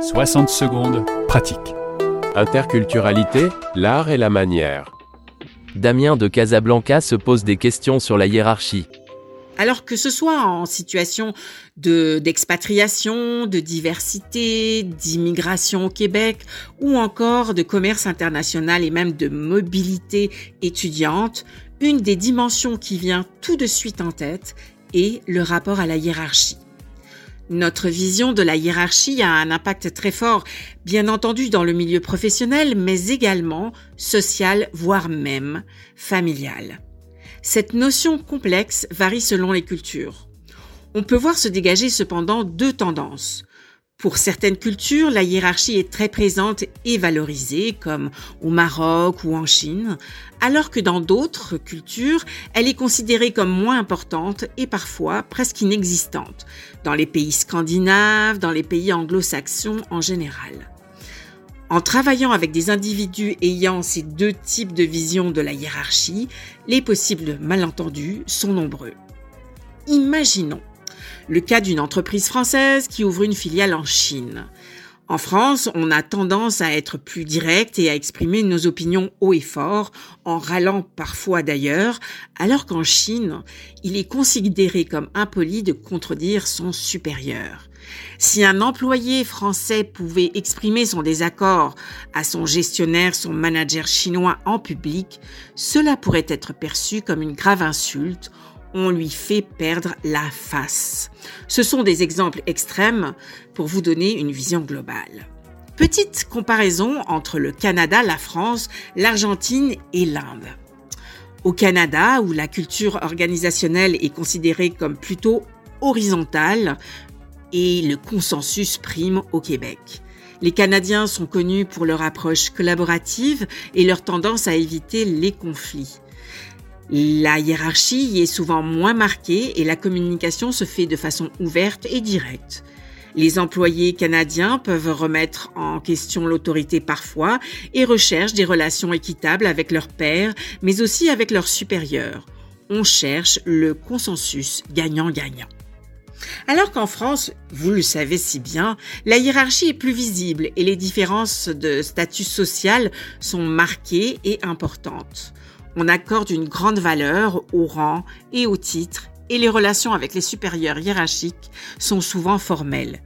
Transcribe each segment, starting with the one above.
60 secondes, pratique. Interculturalité, l'art et la manière. Damien de Casablanca se pose des questions sur la hiérarchie. Alors que ce soit en situation de d'expatriation, de diversité, d'immigration au Québec ou encore de commerce international et même de mobilité étudiante, une des dimensions qui vient tout de suite en tête est le rapport à la hiérarchie. Notre vision de la hiérarchie a un impact très fort, bien entendu dans le milieu professionnel, mais également social, voire même familial. Cette notion complexe varie selon les cultures. On peut voir se dégager cependant deux tendances. Pour certaines cultures, la hiérarchie est très présente et valorisée, comme au Maroc ou en Chine, alors que dans d'autres cultures, elle est considérée comme moins importante et parfois presque inexistante, dans les pays scandinaves, dans les pays anglo-saxons en général. En travaillant avec des individus ayant ces deux types de vision de la hiérarchie, les possibles malentendus sont nombreux. Imaginons le cas d'une entreprise française qui ouvre une filiale en Chine. En France, on a tendance à être plus direct et à exprimer nos opinions haut et fort, en râlant parfois d'ailleurs, alors qu'en Chine, il est considéré comme impoli de contredire son supérieur. Si un employé français pouvait exprimer son désaccord à son gestionnaire, son manager chinois en public, cela pourrait être perçu comme une grave insulte on lui fait perdre la face. Ce sont des exemples extrêmes pour vous donner une vision globale. Petite comparaison entre le Canada, la France, l'Argentine et l'Inde. Au Canada, où la culture organisationnelle est considérée comme plutôt horizontale et le consensus prime au Québec. Les Canadiens sont connus pour leur approche collaborative et leur tendance à éviter les conflits. La hiérarchie y est souvent moins marquée et la communication se fait de façon ouverte et directe. Les employés canadiens peuvent remettre en question l'autorité parfois et recherchent des relations équitables avec leurs pairs, mais aussi avec leurs supérieurs. On cherche le consensus gagnant-gagnant. Alors qu'en France, vous le savez si bien, la hiérarchie est plus visible et les différences de statut social sont marquées et importantes. On accorde une grande valeur au rang et au titre et les relations avec les supérieurs hiérarchiques sont souvent formelles.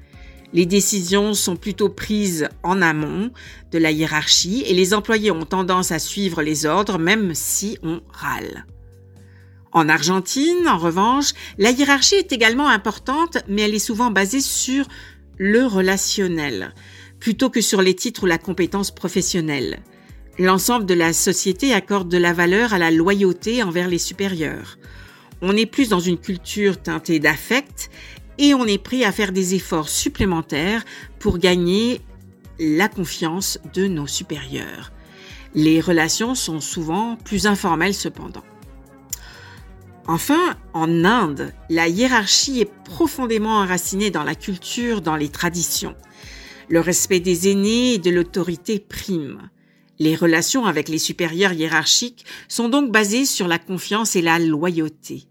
Les décisions sont plutôt prises en amont de la hiérarchie et les employés ont tendance à suivre les ordres même si on râle. En Argentine, en revanche, la hiérarchie est également importante, mais elle est souvent basée sur le relationnel, plutôt que sur les titres ou la compétence professionnelle. L'ensemble de la société accorde de la valeur à la loyauté envers les supérieurs. On est plus dans une culture teintée d'affect et on est prêt à faire des efforts supplémentaires pour gagner la confiance de nos supérieurs. Les relations sont souvent plus informelles cependant. Enfin, en Inde, la hiérarchie est profondément enracinée dans la culture, dans les traditions. Le respect des aînés et de l'autorité prime. Les relations avec les supérieurs hiérarchiques sont donc basées sur la confiance et la loyauté.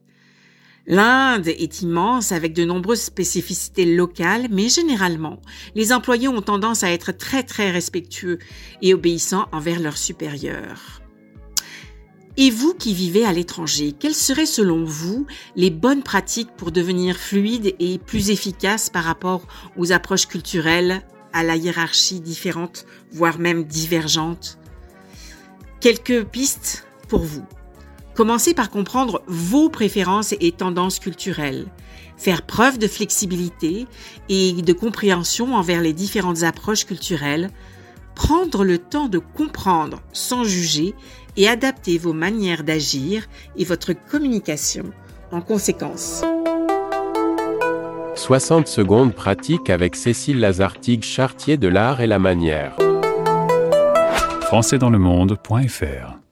L'Inde est immense avec de nombreuses spécificités locales, mais généralement, les employés ont tendance à être très très respectueux et obéissants envers leurs supérieurs. Et vous qui vivez à l'étranger, quelles seraient selon vous les bonnes pratiques pour devenir fluide et plus efficace par rapport aux approches culturelles à la hiérarchie différente, voire même divergente Quelques pistes pour vous. Commencez par comprendre vos préférences et tendances culturelles. Faire preuve de flexibilité et de compréhension envers les différentes approches culturelles. Prendre le temps de comprendre sans juger et adapter vos manières d'agir et votre communication en conséquence. 60 secondes pratique avec Cécile Lazartigue Chartier de l'art et la manière. françaisdanslemonde.fr